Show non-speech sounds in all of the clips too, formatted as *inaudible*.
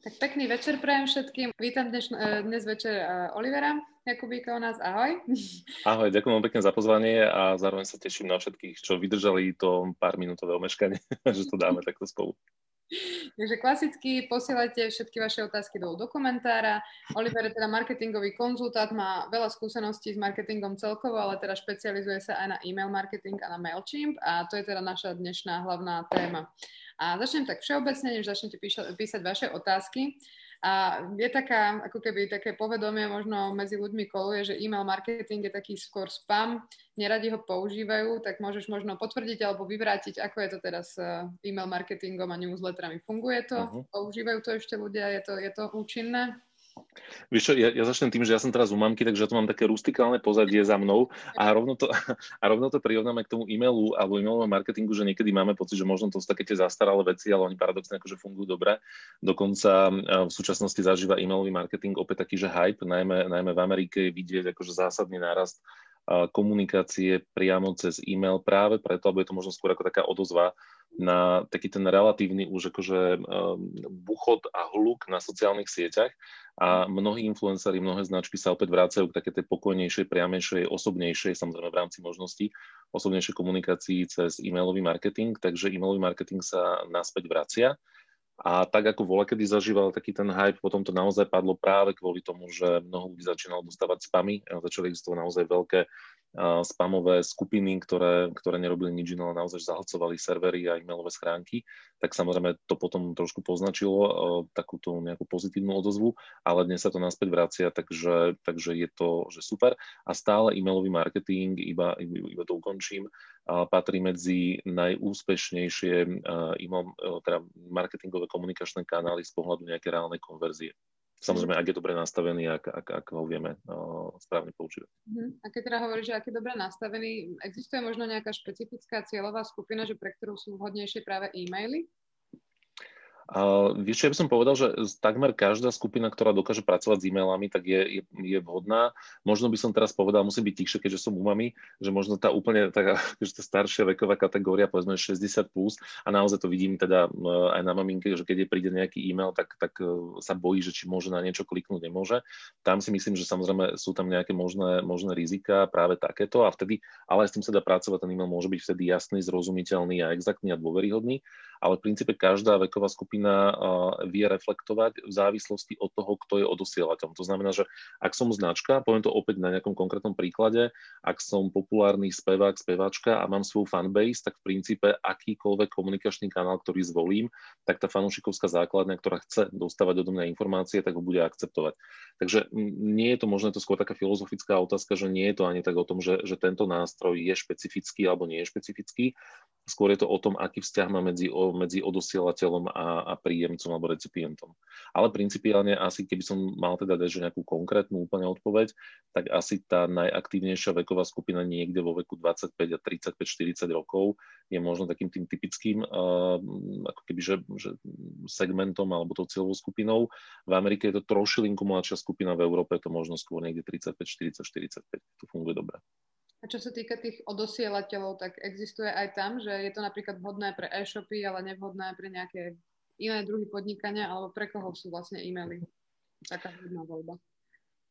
Tak pekný večer prajem všetkým. Vítam dnes, e, dnes večer e, Olivera Jakubíka u nás. Ahoj. *laughs* Ahoj, ďakujem pekne za pozvanie a zároveň sa teším na všetkých, čo vydržali to pár minútové omeškanie, *laughs* že to dáme takto spolu. *laughs* Takže klasicky posielajte všetky vaše otázky do, komentára. Oliver je teda marketingový konzultát, má veľa skúseností s marketingom celkovo, ale teda špecializuje sa aj na e-mail marketing a na MailChimp a to je teda naša dnešná hlavná téma. A začnem tak všeobecne, než začnete píšať, písať vaše otázky. A je taká, ako keby také povedomie možno medzi ľuďmi koluje, že e-mail marketing je taký skôr spam, neradi ho používajú, tak môžeš možno potvrdiť alebo vyvrátiť, ako je to teraz s e-mail marketingom a newsletterami. Funguje to? Uh-huh. Používajú to ešte ľudia? Je to, je to účinné? Vieš čo, ja, ja začnem tým, že ja som teraz u mamky, takže ja tu mám také rustikálne pozadie za mnou a rovno to, *laughs* a rovno to prirovnáme k tomu e-mailu alebo e-mailovému marketingu, že niekedy máme pocit, že možno to sú také tie zastaralé veci, ale oni paradoxne akože fungujú dobre. Dokonca v súčasnosti zažíva e-mailový marketing opäť taký, že hype, najmä, najmä v Amerike je vidieť akože zásadný nárast komunikácie priamo cez e-mail práve preto, aby je to možno skôr ako taká odozva na taký ten relatívny už akože buchod a hluk na sociálnych sieťach a mnohí influenceri, mnohé značky sa opäť vrácajú k také tej pokojnejšej, priamejšej, osobnejšej, samozrejme v rámci možností, osobnejšej komunikácii cez e-mailový marketing, takže e-mailový marketing sa naspäť vracia. A tak ako vola, kedy zažíval taký ten hype, potom to naozaj padlo práve kvôli tomu, že mnoho ľudí začínalo dostávať spamy, začali existovať naozaj veľké spamové skupiny, ktoré, ktoré nerobili nič iné, ale naozaj zahlcovali servery a e-mailové schránky, tak samozrejme to potom trošku poznačilo takúto nejakú pozitívnu odozvu, ale dnes sa to naspäť vracia, takže, takže je to že super. A stále e-mailový marketing, iba, iba to ukončím, patrí medzi najúspešnejšie email, teda marketingové komunikačné kanály z pohľadu nejaké reálnej konverzie. Samozrejme, ak je dobre nastavený, ak, ak, ak ho vieme uh, správne používať. Uh-huh. A keď teda hovoríš, že ak je dobre nastavený, existuje možno nejaká špecifická cieľová skupina, že pre ktorú sú vhodnejšie práve e-maily? Uh, vieš, ja by som povedal, že takmer každá skupina, ktorá dokáže pracovať s e-mailami, tak je, je, je vhodná. Možno by som teraz povedal, musím byť tichšie, keďže som u mami, že možno tá úplne tá, *laughs* že tá staršia veková kategória, povedzme 60 plus, a naozaj to vidím teda uh, aj na maminke, že keď je príde nejaký e-mail, tak, tak uh, sa bojí, že či môže na niečo kliknúť, nemôže. Tam si myslím, že samozrejme sú tam nejaké možné, možné rizika, práve takéto, a vtedy, ale s tým sa dá pracovať, ten e-mail môže byť vtedy jasný, zrozumiteľný a exaktný a dôveryhodný, ale v princípe každá veková skupina skupina vie reflektovať v závislosti od toho, kto je odosielateľom. To znamená, že ak som značka, poviem to opäť na nejakom konkrétnom príklade, ak som populárny spevák, speváčka a mám svoju fanbase, tak v princípe akýkoľvek komunikačný kanál, ktorý zvolím, tak tá fanúšikovská základňa, ktorá chce dostávať do mňa informácie, tak ho bude akceptovať. Takže nie je to možno to skôr taká filozofická otázka, že nie je to ani tak o tom, že, že tento nástroj je špecifický alebo nie je špecifický. Skôr je to o tom, aký vzťah má medzi, medzi odosielateľom a, a príjemcom alebo recipientom. Ale principiálne asi, keby som mal teda dať že nejakú konkrétnu úplne odpoveď, tak asi tá najaktívnejšia veková skupina niekde vo veku 25 a 35-40 rokov je možno takým tým typickým uh, ako keby, že, že segmentom alebo tou cieľovou skupinou. V Amerike je to trošilinku mladšia skupina, v Európe je to možno skôr niekde 35, 40, 45. To funguje dobre. A čo sa týka tých odosielateľov, tak existuje aj tam, že je to napríklad vhodné pre e-shopy, ale nevhodné pre nejaké iné druhy podnikania, alebo pre koho sú vlastne e-maily taká hodná voľba?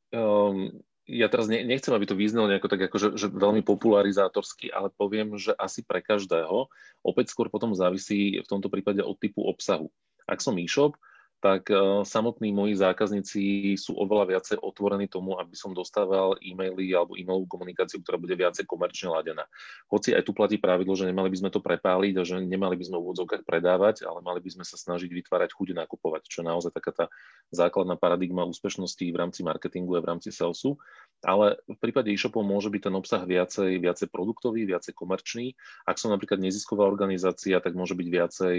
Um, ja teraz ne, nechcem, aby to vyznelo nejako tak, ako, že, že veľmi popularizátorsky, ale poviem, že asi pre každého. Opäť skôr potom závisí v tomto prípade od typu obsahu. Ak som e-shop, tak uh, samotní moji zákazníci sú oveľa viacej otvorení tomu, aby som dostával e-maily alebo e-mailovú komunikáciu, ktorá bude viacej komerčne ladená. Hoci aj tu platí pravidlo, že nemali by sme to prepáliť a že nemali by sme v úvodzovkách predávať, ale mali by sme sa snažiť vytvárať chuť nakupovať, čo je naozaj taká tá základná paradigma úspešnosti v rámci marketingu a v rámci salesu. Ale v prípade e-shopov môže byť ten obsah viacej, viacej produktový, viacej komerčný. Ak som napríklad nezisková organizácia, tak môže byť viacej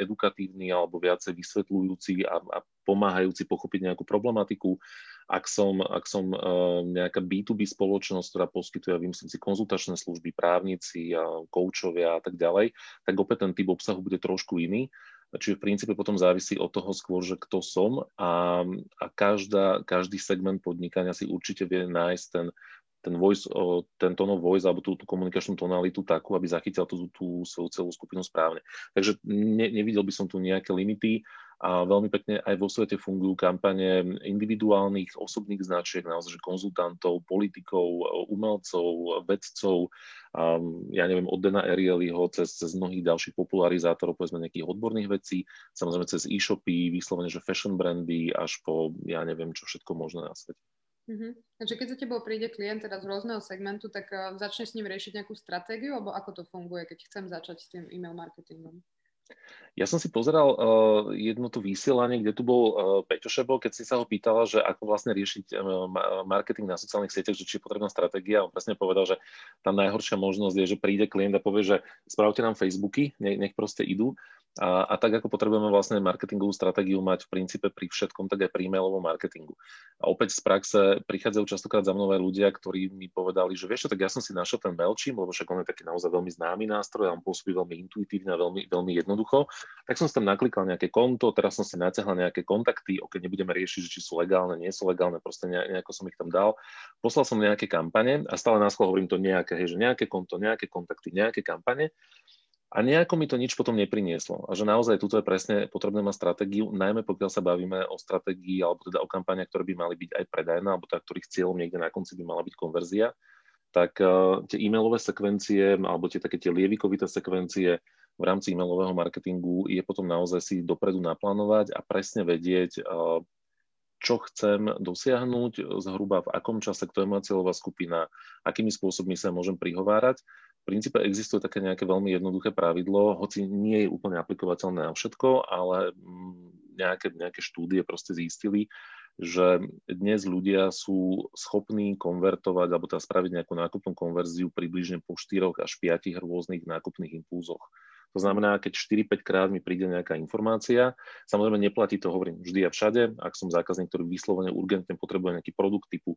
edukatívny alebo viacej vysvetľujúci a, a pomáhajúci pochopiť nejakú problematiku. Ak som, ak som uh, nejaká B2B spoločnosť, ktorá poskytuje, vymyslím si, konzultačné služby, právnici, koučovia a tak ďalej, tak opäť ten typ obsahu bude trošku iný. Čiže v princípe potom závisí od toho skôr, že kto som a, a každá, každý segment podnikania si určite vie nájsť ten, ten, voice, ten tone of voice alebo tú, tú komunikačnú tonalitu takú, aby zachytil tú, tú svoju celú skupinu správne. Takže ne, nevidel by som tu nejaké limity a veľmi pekne aj vo svete fungujú kampane individuálnych osobných značiek, naozaj že konzultantov, politikov, umelcov, vedcov, um, ja neviem, od Dana Arielyho cez, cez mnohých ďalších popularizátorov, povedzme nejakých odborných vecí, samozrejme cez e-shopy, vyslovene, že fashion brandy, až po, ja neviem, čo všetko možné na svete. Mm-hmm. Takže keď za tebou príde klient teda z rôzneho segmentu, tak uh, začne s ním riešiť nejakú stratégiu, alebo ako to funguje, keď chcem začať s tým e-mail marketingom? Ja som si pozeral uh, jedno to vysielanie, kde tu bol uh, Peťo Šebo, keď si sa ho pýtala, že ako vlastne riešiť uh, marketing na sociálnych sieťach, že či je potrebná stratégia. On presne povedal, že tá najhoršia možnosť je, že príde klient a povie, že spravte nám Facebooky, nech, nech proste idú. A, a tak ako potrebujeme vlastne marketingovú stratégiu mať v princípe pri všetkom, tak aj pri e-mailovom marketingu. A opäť z praxe prichádzajú častokrát za mnou aj ľudia, ktorí mi povedali, že vieš tak ja som si našiel ten MailChimp, lebo však on je taký naozaj veľmi známy nástroj a on pôsobí veľmi intuitívne a veľmi, veľmi jednoducho. Tak som si tam naklikal nejaké konto, teraz som si natiahla nejaké kontakty, ok, nebudeme riešiť, či sú legálne, nie sú legálne, proste nejako som ich tam dal. Poslal som nejaké kampane a stále nás hovorím to nejaké, hej, že nejaké konto, nejaké kontakty, nejaké kampane. A nejako mi to nič potom neprinieslo. A že naozaj tuto je presne potrebné mať stratégiu, najmä pokiaľ sa bavíme o stratégii alebo teda o kampaniach, ktoré by mali byť aj predajné, alebo teda ktorých cieľom niekde na konci by mala byť konverzia, tak uh, tie e-mailové sekvencie alebo tie také tie lievikovité sekvencie v rámci e-mailového marketingu je potom naozaj si dopredu naplánovať a presne vedieť, uh, čo chcem dosiahnuť, zhruba v akom čase, kto je moja cieľová skupina, akými spôsobmi sa môžem prihovárať princípe existuje také nejaké veľmi jednoduché pravidlo, hoci nie je úplne aplikovateľné na všetko, ale mm, nejaké, nejaké štúdie proste zistili, že dnes ľudia sú schopní konvertovať alebo teda spraviť nejakú nákupnú konverziu približne po 4 až 5 rôznych nákupných impulzoch. To znamená, keď 4-5 krát mi príde nejaká informácia, samozrejme neplatí to, hovorím, vždy a všade. Ak som zákazník, ktorý vyslovene urgentne potrebuje nejaký produkt typu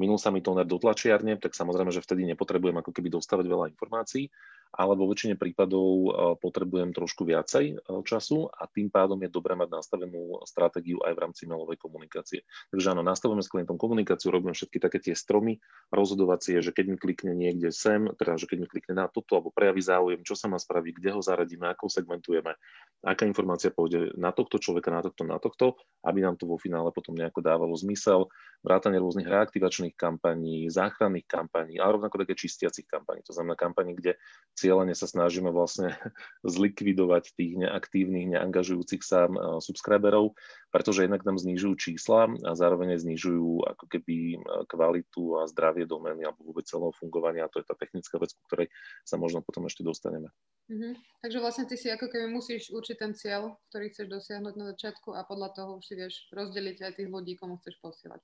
minul sa mi toner do tlačiarne, tak samozrejme, že vtedy nepotrebujem ako keby dostávať veľa informácií, ale vo väčšine prípadov e, potrebujem trošku viacej e, času a tým pádom je dobré mať nastavenú stratégiu aj v rámci mailovej komunikácie. Takže áno, nastavujeme s klientom komunikáciu, robíme všetky také tie stromy rozhodovacie, že keď mi klikne niekde sem, teda že keď mi klikne na toto alebo prejaví záujem, čo sa má spraviť, kde ho zaradíme, ako segmentujeme, aká informácia pôjde na tohto človeka, na tohto, na tohto, aby nám to vo finále potom nejako dávalo zmysel, vrátanie rôznych reaktivačných kampaní, záchranných kampaní, ale rovnako také čistiacich kampaní. To znamená kampaní, kde cieľene sa snažíme vlastne *laughs* zlikvidovať tých neaktívnych, neangažujúcich sa subscriberov, pretože jednak nám znižujú čísla a zároveň znižujú ako keby kvalitu a zdravie domény alebo vôbec celého fungovania. A to je tá technická vec, ku ktorej sa možno potom ešte dostaneme. Mm-hmm. Takže vlastne ty si ako keby musíš určiť ten cieľ, ktorý chceš dosiahnuť na začiatku a podľa toho už si vieš rozdeliť aj tých ľudí, komu chceš posielať.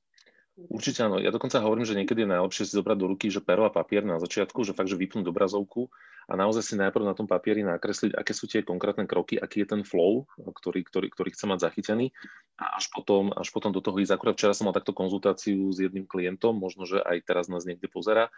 Určite áno. Ja dokonca hovorím, že niekedy je najlepšie si zobrať do ruky, že pero a papier na začiatku, že fakt, že vypnúť obrazovku a naozaj si najprv na tom papieri nakresliť, aké sú tie konkrétne kroky, aký je ten flow, ktorý, ktorý, ktorý chce mať zachytený a až potom, až potom do toho ísť. Akurát včera som mal takto konzultáciu s jedným klientom, možno, že aj teraz nás niekde pozera,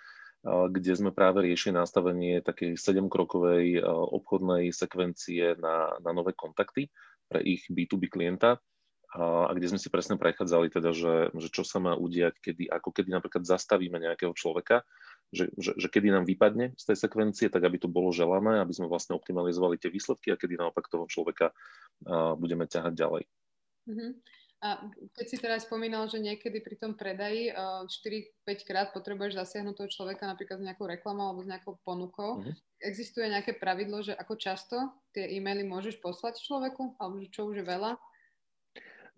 kde sme práve riešili nastavenie takej sedemkrokovej obchodnej sekvencie na, na nové kontakty pre ich B2B klienta a, a kde sme si presne prechádzali teda, že, že čo sa má udiať, kedy, ako kedy napríklad zastavíme nejakého človeka, že, že, že kedy nám vypadne z tej sekvencie, tak aby to bolo želané, aby sme vlastne optimalizovali tie výsledky a kedy naopak toho človeka a, budeme ťahať ďalej. Uh-huh. A keď si teraz spomínal, že niekedy pri tom predaji 4-5 krát potrebuješ zasiahnuť toho človeka napríklad s nejakou reklamou alebo s nejakou ponukou, uh-huh. existuje nejaké pravidlo, že ako často tie e-maily môžeš poslať človeku, alebo čo už je veľa?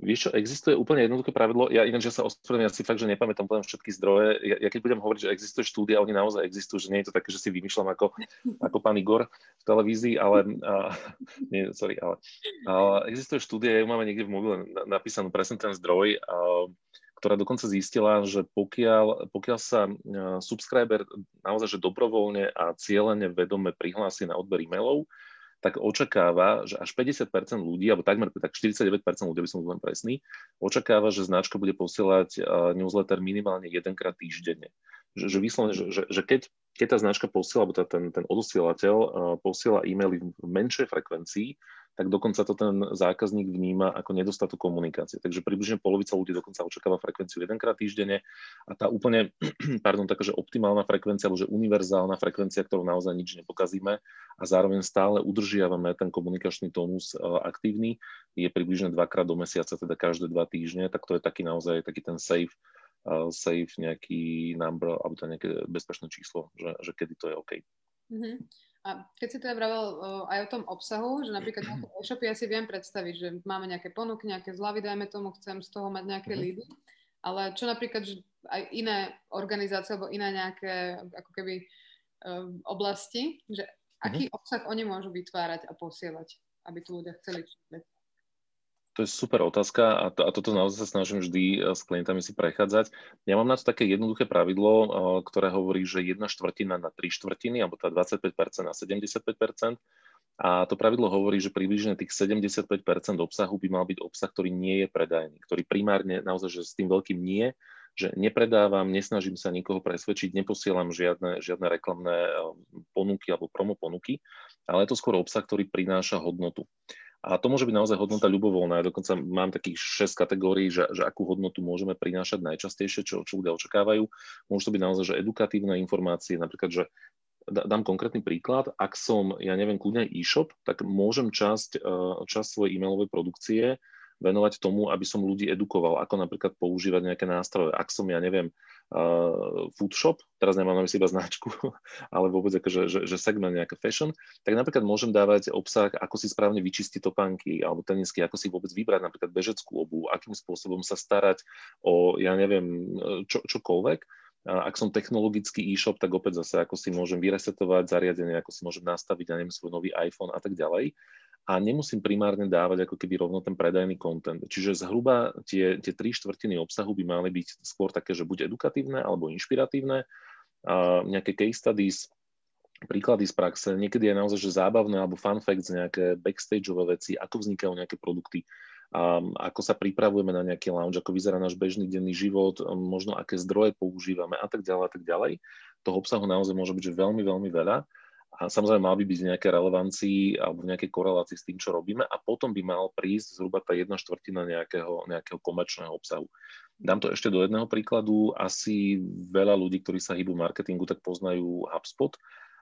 Vieš čo, existuje úplne jednoduché pravidlo, ja ináč, že sa ospravedlňujem, ja si fakt, že nepamätám poviem všetky zdroje, ja, ja keď budem hovoriť, že existuje štúdia, oni naozaj existujú, že nie je to také, že si vymýšľam ako, *laughs* ako pán Igor v televízii, ale, a, *laughs* nie, sorry, ale, ale existuje štúdia, ja ju máme niekde v mobile napísanú presne ten zdroj, a, ktorá dokonca zistila, že pokiaľ, pokiaľ sa subscriber naozaj že dobrovoľne a cieľene vedome prihlási na odber e-mailov, tak očakáva, že až 50% ľudí, alebo takmer tak 49% ľudí, by som bol presný, očakáva, že značka bude posielať newsletter minimálne jedenkrát týždenne. Že, že vyslovene, že, že, že keď, keď tá značka posiela, alebo ten, ten odosielateľ posiela e-maily v menšej frekvencii, tak dokonca to ten zákazník vníma ako nedostatok komunikácie. Takže približne polovica ľudí dokonca očakáva frekvenciu jedenkrát týždenne a tá úplne, *clears throat* pardon, taká, že optimálna frekvencia, alebo že univerzálna frekvencia, ktorú naozaj nič nepokazíme a zároveň stále udržiavame ten komunikačný tónus e, aktívny, je približne dvakrát do mesiaca, teda každé dva týždne, tak to je taký naozaj taký ten safe, uh, safe nejaký number, alebo to nejaké bezpečné číslo, že, že kedy to je OK. Mm-hmm. A keď si teda vravel uh, aj o tom obsahu, že napríklad na *clears throat* e-shopy ja si viem predstaviť, že máme nejaké ponuky, nejaké zľavy, dajme tomu, chcem z toho mať nejaké mm-hmm. lídy, ale čo napríklad, že aj iné organizácie alebo iné nejaké ako keby uh, oblasti, že mm-hmm. aký obsah oni môžu vytvárať a posielať, aby tu ľudia chceli čítať? To je super otázka a, to, a toto naozaj sa snažím vždy eh, s klientami si prechádzať. Ja mám na to také jednoduché pravidlo, eh, ktoré hovorí, že jedna štvrtina na tri štvrtiny, alebo tá 25% na 75%. A to pravidlo hovorí, že približne tých 75% obsahu by mal byť obsah, ktorý nie je predajný, ktorý primárne naozaj, že s tým veľkým nie, že nepredávam, nesnažím sa nikoho presvedčiť, neposielam žiadne, žiadne reklamné eh, ponuky alebo promo ponuky, ale je to skôr obsah, ktorý prináša hodnotu. A to môže byť naozaj hodnota ľubovoľná. Ja dokonca mám takých 6 kategórií, že, že akú hodnotu môžeme prinášať najčastejšie, čo, čo ľudia očakávajú. Môžu to byť naozaj že edukatívne informácie, napríklad, že dám konkrétny príklad, ak som, ja neviem, kľudne e-shop, tak môžem časť, e, časť svojej e-mailovej produkcie venovať tomu, aby som ľudí edukoval, ako napríklad používať nejaké nástroje. Ak som, ja neviem, uh, food shop, teraz nemám na mysli iba značku, *laughs* ale vôbec akože, že, že segment nejaké fashion, tak napríklad môžem dávať obsah, ako si správne vyčistiť topánky alebo tenisky, ako si vôbec vybrať napríklad bežeckú obu, akým spôsobom sa starať o, ja neviem, čo, čokoľvek. Ak som technologický e-shop, tak opäť zase, ako si môžem vyresetovať zariadenie, ako si môžem nastaviť, ja neviem, svoj nový iPhone a tak ďalej a nemusím primárne dávať ako keby rovno ten predajný content. Čiže zhruba tie, tie tri štvrtiny obsahu by mali byť skôr také, že buď edukatívne alebo inšpiratívne, a nejaké case studies, príklady z praxe, niekedy je naozaj že zábavné alebo fun facts, nejaké backstageové veci, ako vznikajú nejaké produkty, a ako sa pripravujeme na nejaký lounge, ako vyzerá náš bežný denný život, možno aké zdroje používame a tak ďalej a tak ďalej. Toho obsahu naozaj môže byť že veľmi, veľmi veľa a samozrejme mal by byť v nejakej relevancii alebo v nejakej korelácii s tým, čo robíme a potom by mal prísť zhruba tá jedna štvrtina nejakého, nejakého komerčného obsahu. Dám to ešte do jedného príkladu. Asi veľa ľudí, ktorí sa hýbu marketingu, tak poznajú HubSpot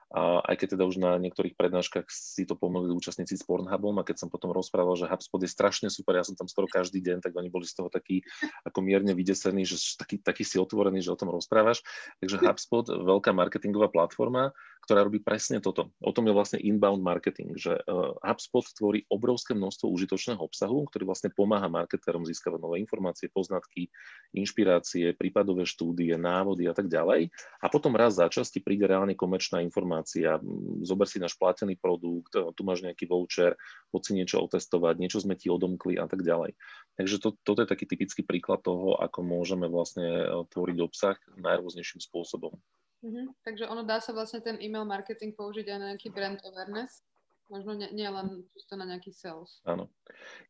a aj keď teda už na niektorých prednáškach si to pomýlili účastníci s Pornhubom a keď som potom rozprával, že HubSpot je strašne super, ja som tam skoro každý deň, tak oni boli z toho takí ako mierne vydesení, že taký, taký si otvorený, že o tom rozprávaš. Takže *laughs* HubSpot, veľká marketingová platforma, ktorá robí presne toto. O tom je vlastne inbound marketing, že uh, HubSpot tvorí obrovské množstvo užitočného obsahu, ktorý vlastne pomáha marketérom získavať nové informácie, poznatky, inšpirácie, prípadové štúdie, návody a tak ďalej. A potom raz za časti príde reálne komerčná informácia zober si náš platený produkt, tu máš nejaký voucher, poď si niečo otestovať, niečo sme ti odomkli a tak ďalej. Takže to, toto je taký typický príklad toho, ako môžeme vlastne e, tvoriť obsah najrôznejším spôsobom. Mm-hmm. Takže ono dá sa vlastne ten email marketing použiť aj na nejaký brand awareness? Možno nie, nie len čisto na nejaký sales. Áno.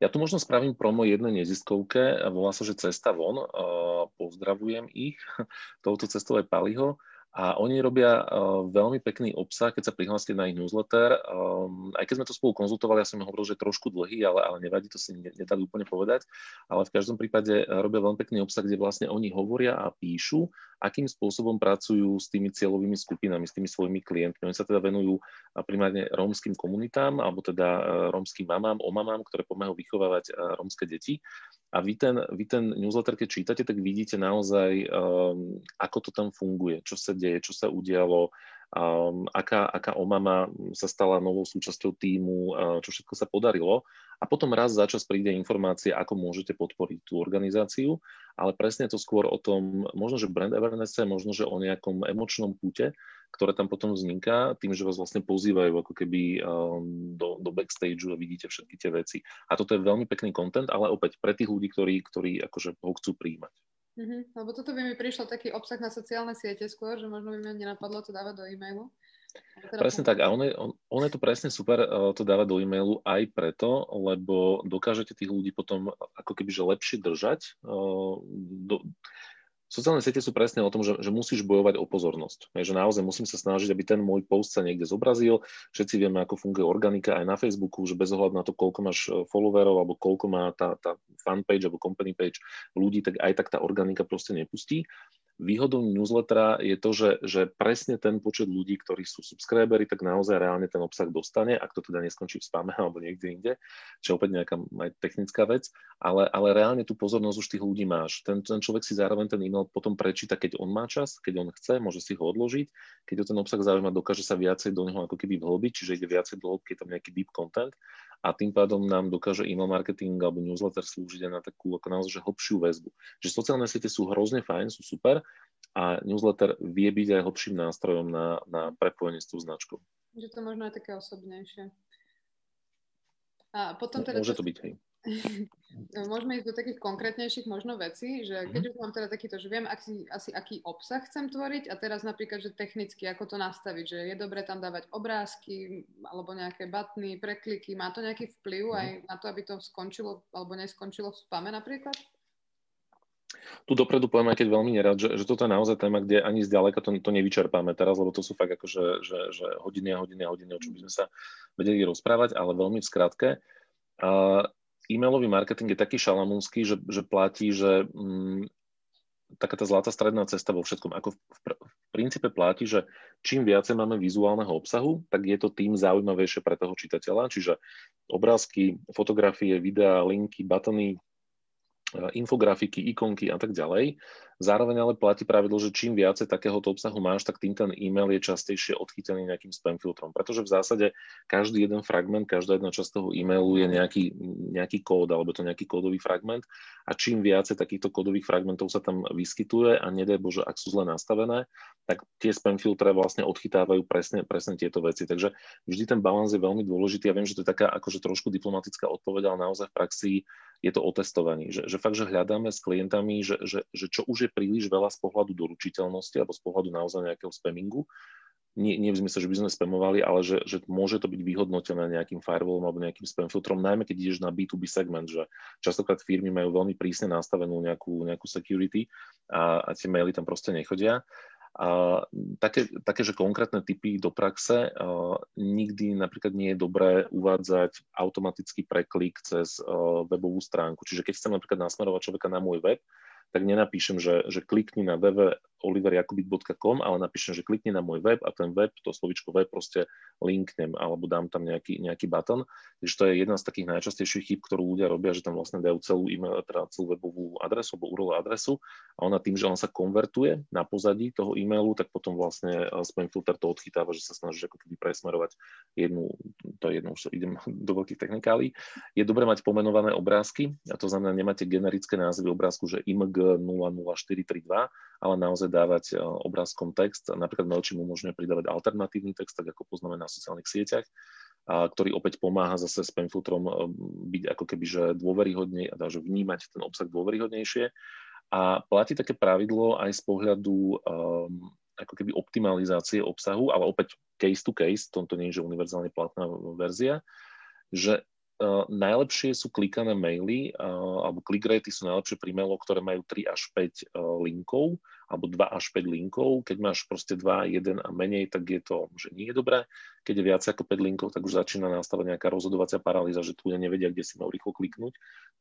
Ja tu možno spravím promo jednej neziskovke, volá sa, že Cesta von. Pozdravujem ich. *laughs* Touto cestou je Paliho. A oni robia uh, veľmi pekný obsah, keď sa prihlásite na ich newsletter. Um, aj keď sme to spolu konzultovali, ja som hovoril, že trošku dlhý, ale, ale nevadí, to si nedá úplne povedať. Ale v každom prípade robia veľmi pekný obsah, kde vlastne oni hovoria a píšu, akým spôsobom pracujú s tými cieľovými skupinami, s tými svojimi klientmi. Oni sa teda venujú primárne rómskym komunitám, alebo teda rómskym mamám, omamám, ktoré pomáhajú vychovávať rómske deti. A vy ten, vy ten newsletter, keď čítate, tak vidíte naozaj, um, ako to tam funguje, čo sa deje, čo sa udialo, um, aká, aká omama sa stala novou súčasťou týmu, uh, čo všetko sa podarilo. A potom raz za čas príde informácia, ako môžete podporiť tú organizáciu, ale presne to skôr o tom, možno, že brand awareness, možno, že o nejakom emočnom pute, ktoré tam potom vzniká, tým, že vás vlastne pozývajú ako keby um, do, do backstageu a vidíte všetky tie veci. A toto je veľmi pekný content, ale opäť pre tých ľudí, ktorí, ktorí akože ho chcú príjmať. Mm-hmm. Lebo toto by mi prišlo taký obsah na sociálne siete skôr, že možno by mi nenapadlo to dávať do e-mailu. Teda presne tak. A on je, on, on je to presne super uh, to dávať do e-mailu aj preto, lebo dokážete tých ľudí potom ako keby že lepšie držať. Uh, do, sociálne siete sú presne o tom, že, že musíš bojovať o pozornosť. Je, že naozaj musím sa snažiť, aby ten môj post sa niekde zobrazil. Všetci vieme, ako funguje organika aj na Facebooku, že bez ohľadu na to, koľko máš e, followerov alebo koľko má tá, tá fanpage alebo company page ľudí, tak aj tak tá organika proste nepustí. Výhodou newslettera je to, že, že presne ten počet ľudí, ktorí sú subscribery, tak naozaj reálne ten obsah dostane, ak to teda neskončí v spame alebo niekde inde, čo opäť nejaká aj technická vec, ale, ale reálne tú pozornosť už tých ľudí máš. Ten, ten človek si zároveň ten e-mail potom prečíta, keď on má čas, keď on chce, môže si ho odložiť, keď ho ten obsah zaujíma, dokáže sa viacej do neho ako keby vhlbiť, čiže ide viacej do hĺbky, je tam nejaký deep content a tým pádom nám dokáže email marketing alebo newsletter slúžiť aj na takú ako naozaj že hlbšiu väzbu. Že sociálne siete sú hrozne fajn, sú super a newsletter vie byť aj hlbším nástrojom na, na prepojenie s tou značkou. Že to možno aj také osobnejšie. A potom teda... Môže to byť, hej. Môžeme ísť do takých konkrétnejších možno vecí, že mhm. keď už mám teda takýto, že viem asi, asi aký obsah chcem tvoriť a teraz napríklad, že technicky ako to nastaviť, že je dobre tam dávať obrázky alebo nejaké batny, prekliky, má to nejaký vplyv aj mhm. na to, aby to skončilo alebo neskončilo v spame napríklad? Tu dopredu poviem aj keď veľmi nerad, že, že toto je naozaj téma, kde ani zďaleka to, to nevyčerpáme teraz, lebo to sú fakt akože že, že hodiny a hodiny a hodiny, o čom by sme sa vedeli rozprávať, ale veľmi v skratke. Uh, e-mailový marketing je taký šalamúnsky, že, že platí, že mm, taká tá zlatá stredná cesta vo všetkom. Ako v, v, v princípe platí, že čím viacej máme vizuálneho obsahu, tak je to tým zaujímavejšie pre toho čitateľa. Čiže obrázky, fotografie, videá, linky, batony, infografiky, ikonky a tak ďalej. Zároveň ale platí pravidlo, že čím viacej takéhoto obsahu máš, tak tým ten e-mail je častejšie odchytený nejakým spam filtrom. Pretože v zásade každý jeden fragment, každá jedna časť toho e-mailu je nejaký, nejaký kód alebo to nejaký kódový fragment a čím viacej takýchto kódových fragmentov sa tam vyskytuje a nedaj Bože, ak sú zle nastavené, tak tie spam filtre vlastne odchytávajú presne, presne tieto veci. Takže vždy ten balans je veľmi dôležitý. Ja viem, že to je taká akože trošku diplomatická odpoveď, ale naozaj v praxi je to o. Že, že fakt, že hľadáme s klientami, že, že, že čo už je príliš veľa z pohľadu doručiteľnosti alebo z pohľadu naozaj nejakého spamingu. Nie, nie v zmysle, že by sme spamovali, ale že, že môže to byť vyhodnotené nejakým firewallom alebo nejakým spam filtrom, najmä keď ideš na B2B segment, že častokrát firmy majú veľmi prísne nastavenú nejakú, nejakú security a, a tie maily tam proste nechodia. A také, také, že konkrétne typy do praxe, nikdy napríklad nie je dobré uvádzať automatický preklik cez webovú stránku. Čiže keď chcem napríklad nasmerovať človeka na môj web, tak nenapíšem, že, že klikni na www.oliverjakubik.com, ale napíšem, že klikni na môj web a ten web, to slovičko web proste linknem alebo dám tam nejaký, nejaký button. Takže to je jedna z takých najčastejších chyb, ktorú ľudia robia, že tam vlastne dajú celú, email, teda celú webovú adresu alebo URL adresu a ona tým, že on sa konvertuje na pozadí toho e-mailu, tak potom vlastne eh, spam filter to odchytáva, že sa snaží ako keby presmerovať jednu, to je jedno, už idem *laughs* do veľkých technikálí. Je dobré mať pomenované obrázky, a to znamená, nemáte generické názvy obrázku, že img 00432, ale naozaj dávať e, obrázkom text. Napríklad Mailchimp umožňuje pridávať alternatívny text, tak ako poznáme na sociálnych sieťach, a ktorý opäť pomáha zase spam filtrom e, byť ako keby že dôveryhodne, a že vnímať ten obsah dôveryhodnejšie. A platí také pravidlo aj z pohľadu um, ako keby optimalizácie obsahu, ale opäť case to case, to, nie je že univerzálne platná verzia, že najlepšie sú klikané maily, uh, alebo click rate sú najlepšie pri mailoch, ktoré majú 3 až 5 uh, linkov, alebo 2 až 5 linkov. Keď máš proste 2, 1 a menej, tak je to, že nie je dobré. Keď je viac ako 5 linkov, tak už začína nastávať nejaká rozhodovacia paralýza, že tu nevedia, kde si majú rýchlo kliknúť,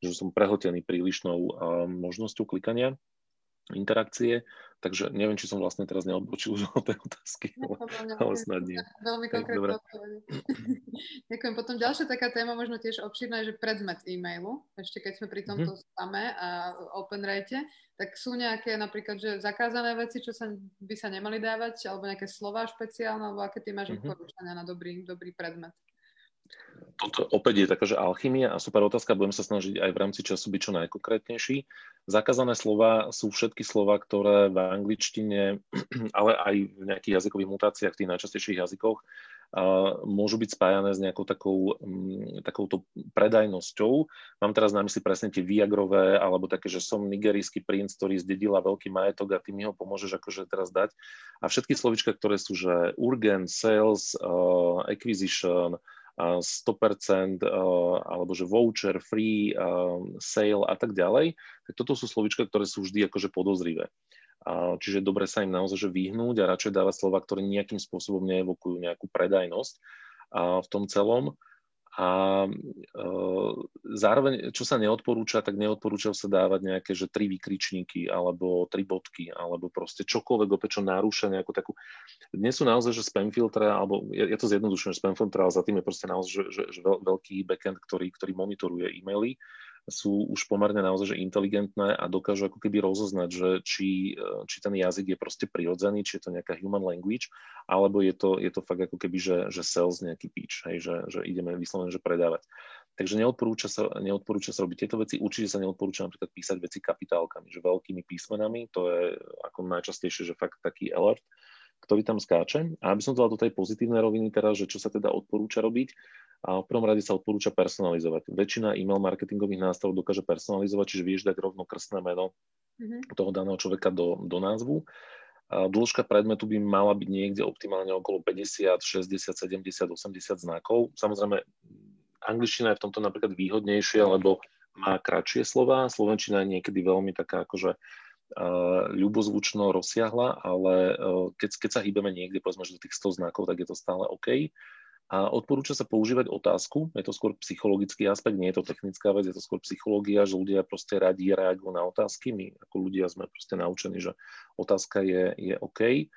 že som prehltený prílišnou možnosťou klikania interakcie, takže neviem, či som vlastne teraz neodbočil už *laughs* od tej otázky, ale, ale snad nie. Veľmi konkrétne *clears throat* Ďakujem. Potom ďalšia taká téma, možno tiež obšírna, je, že predmet e-mailu, ešte keď sme pri tomto mm-hmm. spame a open rate, tak sú nejaké napríklad, že zakázané veci, čo sa, by sa nemali dávať, alebo nejaké slova špeciálne, alebo aké ty máš mm-hmm. odporúčania na dobrý, dobrý predmet? Toto opäť je taká, že alchymia a super otázka, budem sa snažiť aj v rámci času byť čo najkonkrétnejší. Zakázané slova sú všetky slova, ktoré v angličtine, *clears throat* ale aj v nejakých jazykových mutáciách, v tých najčastejších jazykoch, môžu byť spájané s nejakou takou, um, takouto predajnosťou. Mám teraz na mysli presne tie Viagrové, alebo také, že som nigerijský princ, ktorý zdedila veľký majetok a ty mi ho pomôžeš akože teraz dať. A všetky slovička, ktoré sú, že urgent, sales, acquisition, 100% alebo že voucher, free, sale a tak ďalej, tak toto sú slovička, ktoré sú vždy akože podozrivé. čiže dobre sa im naozaj vyhnúť a radšej dávať slova, ktoré nejakým spôsobom neevokujú nejakú predajnosť v tom celom. A e, zároveň, čo sa neodporúča, tak neodporúča sa dávať nejaké, že tri vykričníky alebo tri bodky, alebo proste čokoľvek opäť, čo narúša nejakú takú... Dnes sú naozaj, že spam filtre, alebo ja, ja to zjednodušujem, spam filtre, ale za tým je proste naozaj, že, že, že veľký backend, ktorý, ktorý monitoruje e-maily sú už pomerne naozaj že inteligentné a dokážu ako keby rozoznať, že či, e, či ten jazyk je proste prirodzený, či je to nejaká human language, alebo je to, je to fakt ako keby, že, že sales nejaký pitch, hej, že, že ideme vyslovene, že predávať. Takže neodporúča sa, neodporúča sa robiť tieto veci. Určite sa neodporúča napríklad písať veci kapitálkami, že veľkými písmenami, to je ako najčastejšie, že fakt taký alert, ktorý tam skáče. A aby som to dal do tej pozitívnej roviny teraz, že čo sa teda odporúča robiť, a v prvom rade sa odporúča personalizovať. Väčšina e-mail marketingových nástrojov dokáže personalizovať, čiže vieš dať rovno krstné meno mm-hmm. toho daného človeka do, do názvu. A dĺžka predmetu by mala byť niekde optimálne okolo 50, 60, 70, 80 znakov. Samozrejme, angličtina je v tomto napríklad výhodnejšia, lebo má kratšie slova. Slovenčina je niekedy veľmi taká akože uh, ľubozvučno rozsiahla, ale uh, keď, keď sa hýbeme niekde, povedzme, že do tých 100 znakov, tak je to stále OK. A odporúča sa používať otázku, je to skôr psychologický aspekt, nie je to technická vec, je to skôr psychológia, že ľudia proste radi reagujú na otázky. My ako ľudia sme proste naučení, že otázka je, je OK.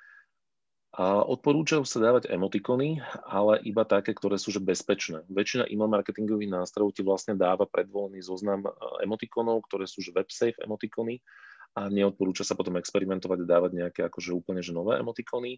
A odporúčajú sa dávať emotikony, ale iba také, ktoré sú že bezpečné. Väčšina email marketingových nástrojov ti vlastne dáva predvolený zoznam e, emotikonov, ktoré sú že web-safe emotikony a neodporúča sa potom experimentovať a dávať nejaké akože úplne že nové emotikony.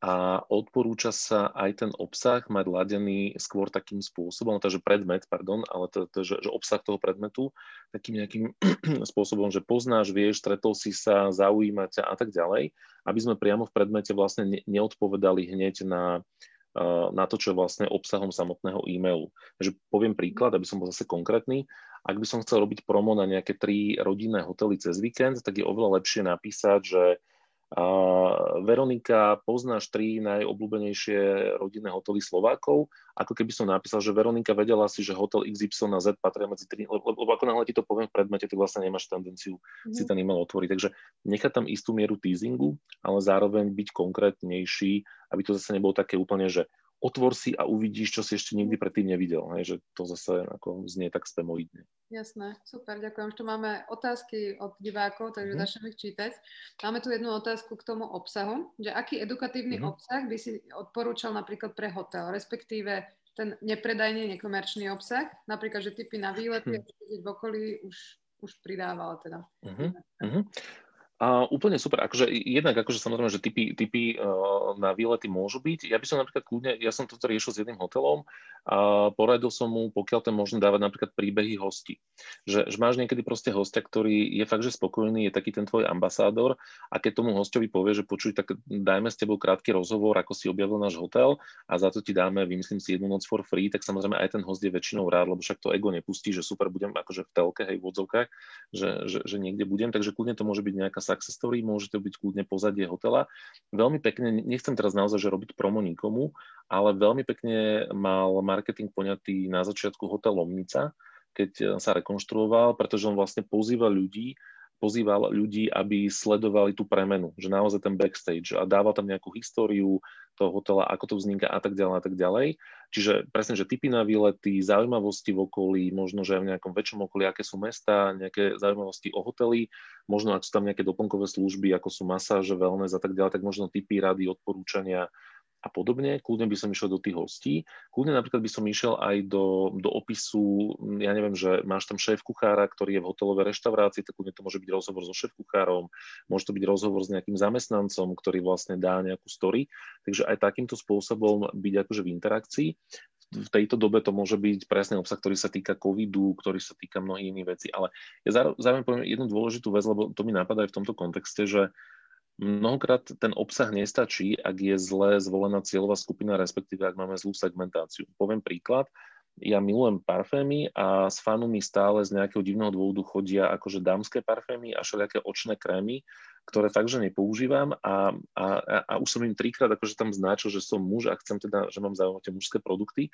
A odporúča sa aj ten obsah mať ladený skôr takým spôsobom, takže predmet, pardon, ale to, to, že, že obsah toho predmetu takým nejakým *clears throat* spôsobom, že poznáš, vieš, stretol si sa, zaujíma ťa a tak ďalej, aby sme priamo v predmete vlastne ne, neodpovedali hneď na, na to, čo je vlastne obsahom samotného e-mailu. Takže poviem príklad, aby som bol zase konkrétny. Ak by som chcel robiť promo na nejaké tri rodinné hotely cez víkend, tak je oveľa lepšie napísať, že a Veronika, poznáš tri najobľúbenejšie rodinné hotely Slovákov, ako keby som napísal, že Veronika vedela si, že hotel XY na Z patria medzi tri, lebo, lebo ako náhle ti to poviem v predmete, ty vlastne nemáš tendenciu mm-hmm. si ten e-mail otvoriť. Takže nechať tam istú mieru teasingu, ale zároveň byť konkrétnejší, aby to zase nebolo také úplne, že otvor si a uvidíš, čo si ešte nikdy predtým nevidel. Hej, že to zase ako znie tak spamoidne. Jasné, super, ďakujem. Ešte máme otázky od divákov, takže mm. začneme ich čítať. Máme tu jednu otázku k tomu obsahu, že aký edukatívny mm. obsah by si odporúčal napríklad pre hotel, respektíve ten nepredajný, nekomerčný obsah, napríklad, že typy na výlety, mm. v okolí už, už pridával teda. Mm-hmm. Mm-hmm. A úplne super. Akože jednak, akože samozrejme, že typy, typy uh, na výlety môžu byť. Ja by som napríklad kľudne, ja som toto riešil s jedným hotelom a poradil som mu, pokiaľ ten možno dávať napríklad príbehy hostí. Že, že máš niekedy proste hostia, ktorý je fakt, že spokojný, je taký ten tvoj ambasádor a keď tomu hostovi povie, že počuj, tak dajme s tebou krátky rozhovor, ako si objavil náš hotel a za to ti dáme, vymyslím si jednu noc for free, tak samozrejme aj ten host je väčšinou rád, lebo však to ego nepustí, že super, budem akože v telke, hej, v odzovkách, že, že, že niekde budem, takže kľudne to môže byť nejaká success story, môže to byť kľudne pozadie hotela. Veľmi pekne, nechcem teraz naozaj že robiť promo nikomu, ale veľmi pekne mal marketing poňatý na začiatku hotel Lomnica, keď sa rekonštruoval, pretože on vlastne pozýva ľudí, pozýval ľudí, aby sledovali tú premenu, že naozaj ten backstage a dával tam nejakú históriu toho hotela, ako to vzniká a tak ďalej a tak ďalej. Čiže presne, že typy na výlety, zaujímavosti v okolí, možno, že aj v nejakom väčšom okolí, aké sú mesta, nejaké zaujímavosti o hoteli, možno ak sú tam nejaké doplnkové služby, ako sú masáže, wellness a tak ďalej, tak možno typy, rady, odporúčania, a podobne. Kľudne by som išiel do tých hostí. Kľudne napríklad by som išiel aj do, do opisu, ja neviem, že máš tam šéf kuchára, ktorý je v hotelovej reštaurácii, tak kľudne to môže byť rozhovor so šéf kuchárom, môže to byť rozhovor s nejakým zamestnancom, ktorý vlastne dá nejakú story. Takže aj takýmto spôsobom byť akože v interakcii. V tejto dobe to môže byť presný obsah, ktorý sa týka covidu, ktorý sa týka mnohých iných vecí. Ale ja zároveň poviem jednu dôležitú vec, lebo to mi napadá aj v tomto kontexte, že Mnohokrát ten obsah nestačí, ak je zle zvolená cieľová skupina, respektíve ak máme zlú segmentáciu. Poviem príklad. Ja milujem parfémy a s fanu mi stále z nejakého divného dôvodu chodia akože dámske parfémy a všelijaké očné krémy, ktoré fakt, že nepoužívam a, a, a už som im trikrát akože tam značil, že som muž a chcem teda, že mám záujem tie mužské produkty.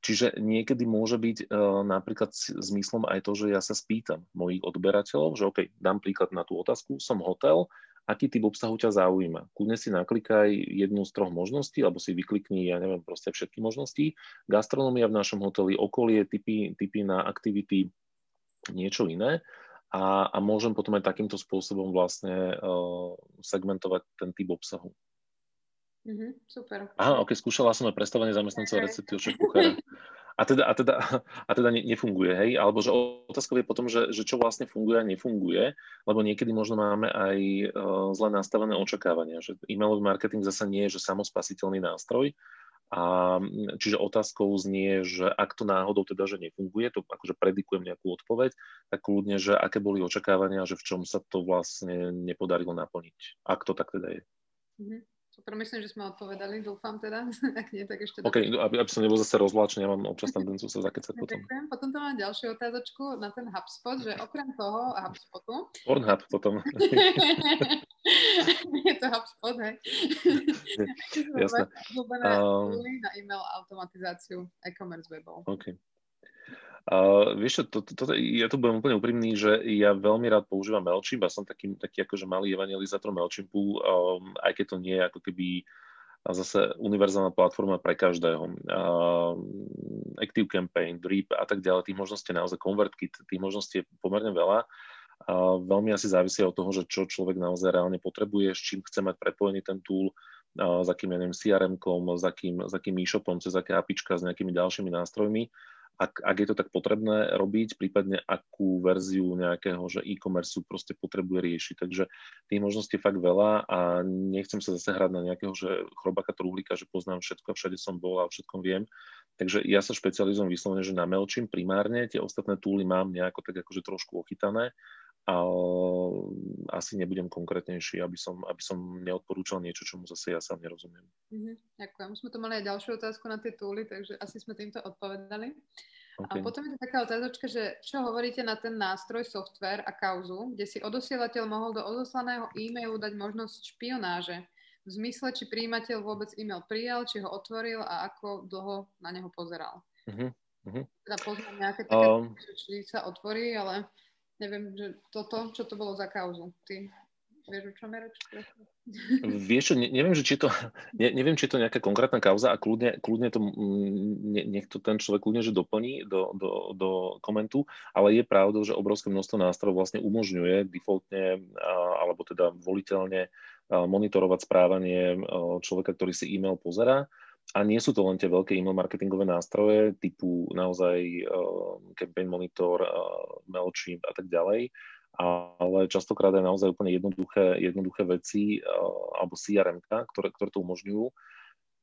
Čiže niekedy môže byť uh, napríklad zmyslom aj to, že ja sa spýtam mojich odberateľov, že OK, dám príklad na tú otázku, som hotel aký typ obsahu ťa zaujíma. Kľudne si naklikaj jednu z troch možností, alebo si vyklikni, ja neviem, proste všetky možnosti. Gastronomia v našom hoteli, okolie, typy, typy na aktivity, niečo iné. A, a môžem potom aj takýmto spôsobom vlastne uh, segmentovať ten typ obsahu. Mm-hmm, super. Aha, ok, skúšala som aj predstavenie zamestnancov recepty od kuchára. *laughs* A teda, a teda, *laughs* a teda nefunguje, hej? Alebo že otázka je potom, že, že čo vlastne funguje a nefunguje, lebo niekedy možno máme aj uh, zle nastavené očakávania, že e-mailový marketing zase nie je, že samospasiteľný nástroj, a čiže otázkou znie, že ak to náhodou teda, že nefunguje, to akože predikujem nejakú odpoveď, tak kľudne, že aké boli očakávania, že v čom sa to vlastne nepodarilo naplniť, ak to tak teda je. Mm-hmm. Super, myslím, že sme odpovedali, dúfam teda. *laughs* Ak nie, tak ešte... OK, aby, aby som nebol zase rozvláčený, ja mám občas *laughs* tendenciu sa zakecať potom. Ďakujem. Potom tam mám ďalšiu otázočku na ten HubSpot, že okrem toho HubSpotu... Pornhub potom. *laughs* je to HubSpot, hej. Jasné. Um... na e-mail automatizáciu e-commerce webov. OK. Uh, vieš čo, to, to, to, ja tu budem úplne úprimný, že ja veľmi rád používam MailChimp a som taký, taký akože malý evangelizátor MailChimpu, um, aj keď to nie je ako keby zase univerzálna platforma pre každého. Uh, Active Campaign, Drip a tak ďalej, tých možností naozaj ConvertKit, tých možností je pomerne veľa. Uh, veľmi asi závisí od toho, že čo človek naozaj reálne potrebuje, s čím chce mať prepojený ten tool, s akým, ja neviem, CRM-kom, s akým, s akým e-shopom, cez aké apička, s nejakými ďalšími nástrojmi ak, ak je to tak potrebné robiť, prípadne akú verziu nejakého, že e-commerce proste potrebuje riešiť. Takže tých možností je fakt veľa a nechcem sa zase hrať na nejakého, že chrobaka truhlíka, že poznám všetko, všade som bol a všetkom viem. Takže ja sa špecializujem vyslovene, že na MailChimp primárne, tie ostatné túly mám nejako tak akože trošku ochytané, ale asi nebudem konkrétnejší, aby som, aby som neodporúčal niečo, čomu zase ja sám nerozumiem. Mm-hmm, ďakujem. Už sme tu mali aj ďalšiu otázku na tie túly, takže asi sme týmto odpovedali. Okay. A potom je to taká otázočka, že čo hovoríte na ten nástroj, software a kauzu, kde si odosielateľ mohol do odoslaného e-mailu dať možnosť špionáže, v zmysle, či príjimateľ vôbec e-mail prijal, či ho otvoril a ako dlho na neho pozeral. Uh-huh. Teda poznám nejaké také, um, či sa otvorí, ale neviem, že toto, čo to bolo za kauzu. Ty vieš, o čom je reč? Vieš čo, ne, neviem, že či to, ne, neviem, či je to nejaká konkrétna kauza a kľudne, kľudne to, ne, nech to ten človek kľudne, že doplní do, do, do komentu, ale je pravdou, že obrovské množstvo nástrojov vlastne umožňuje defaultne alebo teda voliteľne monitorovať správanie človeka, ktorý si e-mail pozerá a nie sú to len tie veľké email marketingové nástroje typu naozaj uh, Campaign Monitor, uh, MailChimp a tak ďalej, ale častokrát aj naozaj úplne jednoduché, jednoduché veci uh, alebo CRM, ktoré, ktoré to umožňujú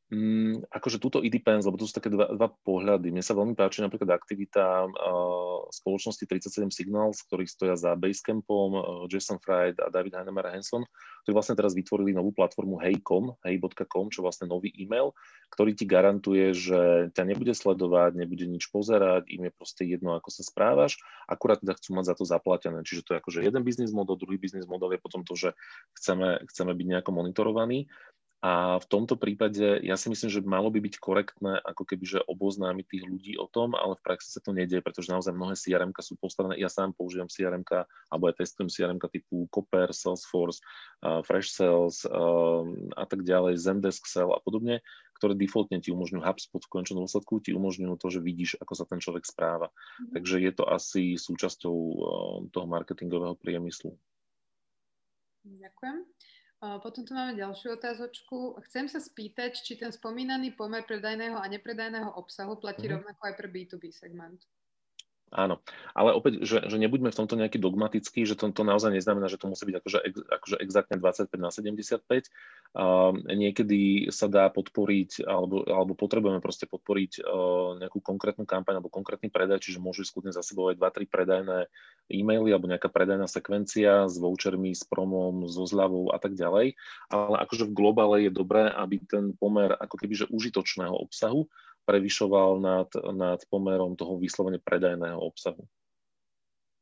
Mm, akože túto depends, lebo to sú také dva, dva pohľady. Mne sa veľmi páči napríklad aktivita uh, spoločnosti 37 Signals, ktorí stoja za Basecampom, uh, Jason Fried a David Heinemeier Hanson, ktorí vlastne teraz vytvorili novú platformu hej.com, hej.com, čo vlastne nový e-mail, ktorý ti garantuje, že ťa nebude sledovať, nebude nič pozerať, im je proste jedno, ako sa správaš, akurát teda chcú mať za to zaplatené. Čiže to je akože jeden biznis model, druhý biznis model je potom to, že chceme, chceme byť nejako monitorovaní. A v tomto prípade ja si myslím, že malo by byť korektné ako keby, že oboznámiť tých ľudí o tom, ale v praxi sa to nedieje, pretože naozaj mnohé CRM sú postavené. Ja sám používam CRM alebo aj testujem CRM typu Copper, Salesforce, uh, Fresh Sales uh, a tak ďalej, Zendesk Sell a podobne, ktoré defaultne ti umožňujú HubSpot v končnom dôsledku, ti umožňujú to, že vidíš, ako sa ten človek správa. Mm-hmm. Takže je to asi súčasťou uh, toho marketingového priemyslu. Ďakujem. Potom tu máme ďalšiu otázočku. Chcem sa spýtať, či ten spomínaný pomer predajného a nepredajného obsahu platí mm-hmm. rovnako aj pre B2B segment. Áno, ale opäť, že, že nebuďme v tomto nejaký dogmatický, že to, to naozaj neznamená, že to musí byť akože, akože exaktne 25 na 75. Uh, niekedy sa dá podporiť, alebo, alebo potrebujeme proste podporiť uh, nejakú konkrétnu kampaň alebo konkrétny predaj, čiže môžu skutne za sebou aj 2-3 predajné e-maily alebo nejaká predajná sekvencia s vouchermi, s promom, so zľavou a tak ďalej. Ale akože v globále je dobré, aby ten pomer ako keby užitočného obsahu prevyšoval nad, nad pomerom toho vyslovene predajného obsahu.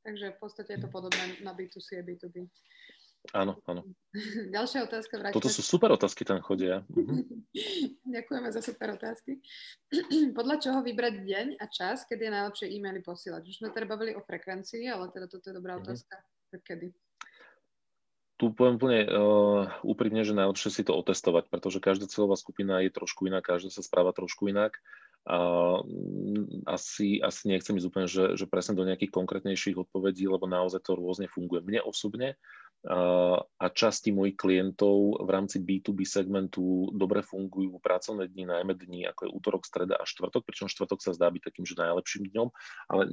Takže v podstate je to podobné na B2C a B2B. Áno, áno. *laughs* Ďalšia otázka. Vráťme. Toto sú super otázky, tam chodia. Mhm. *laughs* Ďakujeme za super otázky. *clears throat* Podľa čoho vybrať deň a čas, kedy je najlepšie e-maily posielať? Už sme teda bavili o frekvencii, ale teda toto je dobrá mhm. otázka. Tak kedy? Tu poviem úplne uh, úprimne, že najlepšie si to otestovať, pretože každá cieľová skupina je trošku iná, každá sa správa trošku inak. Uh, asi, asi nechcem ísť úplne, že, že presne do nejakých konkrétnejších odpovedí, lebo naozaj to rôzne funguje. Mne osobne a časti mojich klientov v rámci B2B segmentu dobre fungujú pracovné dni, najmä dni, ako je útorok, streda a štvrtok, pričom štvrtok sa zdá byť takým, že najlepším dňom, ale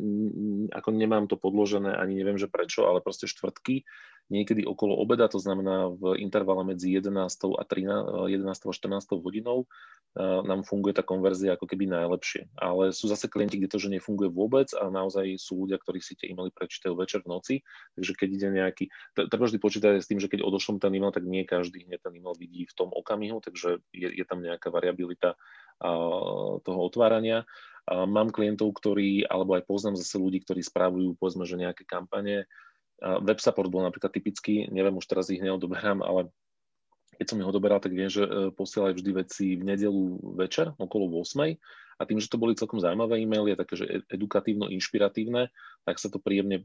ako nemám to podložené, ani neviem, že prečo, ale proste štvrtky niekedy okolo obeda, to znamená v intervale medzi 11. a 13, 11. a 14. hodinou nám funguje tá konverzia ako keby najlepšie. Ale sú zase klienti, kde to, že nefunguje vôbec a naozaj sú ľudia, ktorí si tie e-maily prečítajú večer v noci, takže keď ide nejaký, treba vždy počítať s tým, že keď odošlom ten e-mail, tak nie každý hneď ten e-mail vidí v tom okamihu, takže je, je tam nejaká variabilita toho otvárania. Mám klientov, ktorí, alebo aj poznám zase ľudí, ktorí správujú, povedzme, že nejaké kampane, Web support bol napríklad typický, neviem, už teraz ich neodoberám, ale keď som ich odoberal, tak viem, že e, posielajú vždy veci v nedelu večer okolo 8. A tým, že to boli celkom zaujímavé e-maily, také, že e, edukatívno, inšpiratívne, tak sa to príjemne e,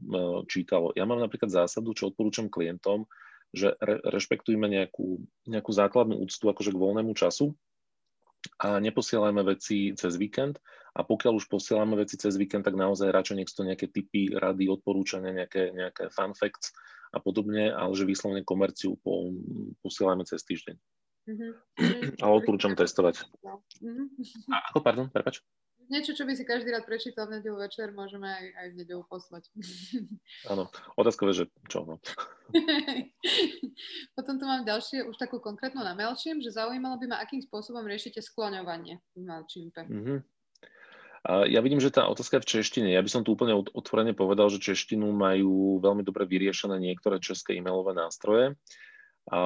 čítalo. Ja mám napríklad zásadu, čo odporúčam klientom, že re, rešpektujme nejakú, nejakú základnú úctu akože k voľnému času a neposielajme veci cez víkend a pokiaľ už posielame veci cez víkend, tak naozaj radšej nech sú to nejaké typy, rady, odporúčania, nejaké, nejaké fun facts a podobne, ale že vyslovene komerciu po, posielame cez týždeň. Mm-hmm. Ale odporúčam testovať. Mm-hmm. Ako, pardon, prepač? Niečo, čo by si každý rád prečítal v nedelu večer, môžeme aj, aj v nedelu poslať. *laughs* Áno, otázka je, že čo? No. *laughs* Potom tu mám ďalšie, už takú konkrétnu na Melčím, že zaujímalo by ma, akým spôsobom riešite skloňovanie v Melčimpe. Mm-hmm. Ja vidím, že tá otázka je v češtine. Ja by som tu úplne otvorene povedal, že češtinu majú veľmi dobre vyriešené niektoré české e-mailové nástroje. A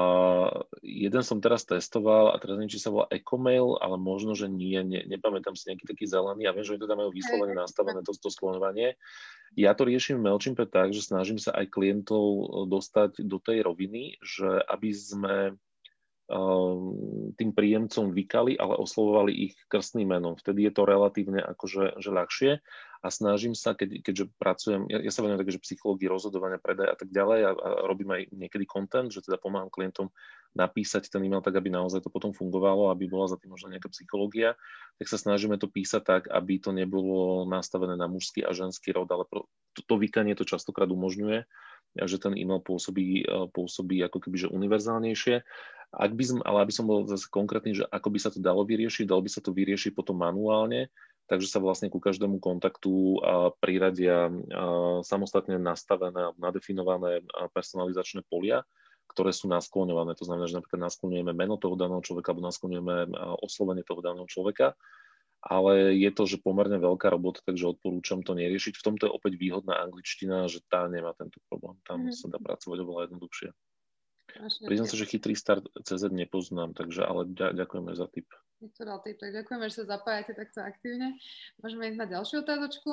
jeden som teraz testoval a teraz neviem, či sa volá Ecomail, ale možno, že nie, ne, nepamätám si nejaký taký zelený. Ja viem, že oni to tam majú vyslovene nastavené, to, to sklonovanie. Ja to riešim v MailChimpe tak, že snažím sa aj klientov dostať do tej roviny, že aby sme tým príjemcom vykali, ale oslovovali ich krstným menom. Vtedy je to relatívne akože že ľahšie a snažím sa, keď, keďže pracujem, ja, ja sa venujem také, že psychológii, rozhodovania, predaj a tak ďalej a, a robím aj niekedy content, že teda pomáham klientom napísať ten e-mail tak, aby naozaj to potom fungovalo, aby bola za tým možno nejaká psychológia, tak sa snažíme to písať tak, aby to nebolo nastavené na mužský a ženský rod, ale to, to vykanie to častokrát umožňuje, že ten e-mail pôsobí, pôsobí ako keby že univerzálnejšie ak by som, ale aby som bol zase konkrétny, že ako by sa to dalo vyriešiť, dalo by sa to vyriešiť potom manuálne, takže sa vlastne ku každému kontaktu priradia samostatne nastavené, nadefinované personalizačné polia, ktoré sú naskloňované. To znamená, že napríklad naskloňujeme meno toho daného človeka alebo naskloňujeme oslovenie toho daného človeka, ale je to, že pomerne veľká robota, takže odporúčam to neriešiť. V tomto je opäť výhodná angličtina, že tá nemá tento problém. Tam mm-hmm. sa dá pracovať oveľa jednoduchšie. Priznám sa, že chytrý start CZ nepoznám, takže ale ďakujeme za tip. Tak ďakujeme, že sa zapájate takto aktívne. Môžeme ísť na ďalšiu otázočku.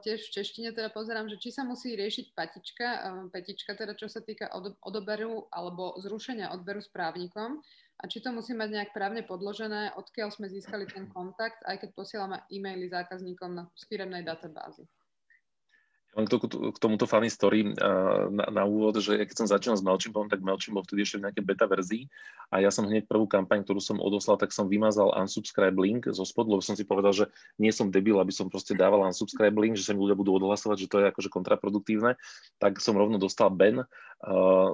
Tiež v češtine teda pozerám, že či sa musí riešiť patička, petička, teda čo sa týka odoberu alebo zrušenia odberu správnikom a či to musí mať nejak právne podložené, odkiaľ sme získali ten kontakt, aj keď posielame e-maily zákazníkom na, firemnej databázy. Len k, tomuto funny story na, na úvod, že keď som začínal s Mailchimpom, tak Mailchimp bol vtedy ešte v nejakej beta verzii a ja som hneď prvú kampaň, ktorú som odoslal, tak som vymazal unsubscribe link zo spodu, lebo som si povedal, že nie som debil, aby som proste dával unsubscribe link, že sa mi ľudia budú odhlasovať, že to je akože kontraproduktívne, tak som rovno dostal Ben,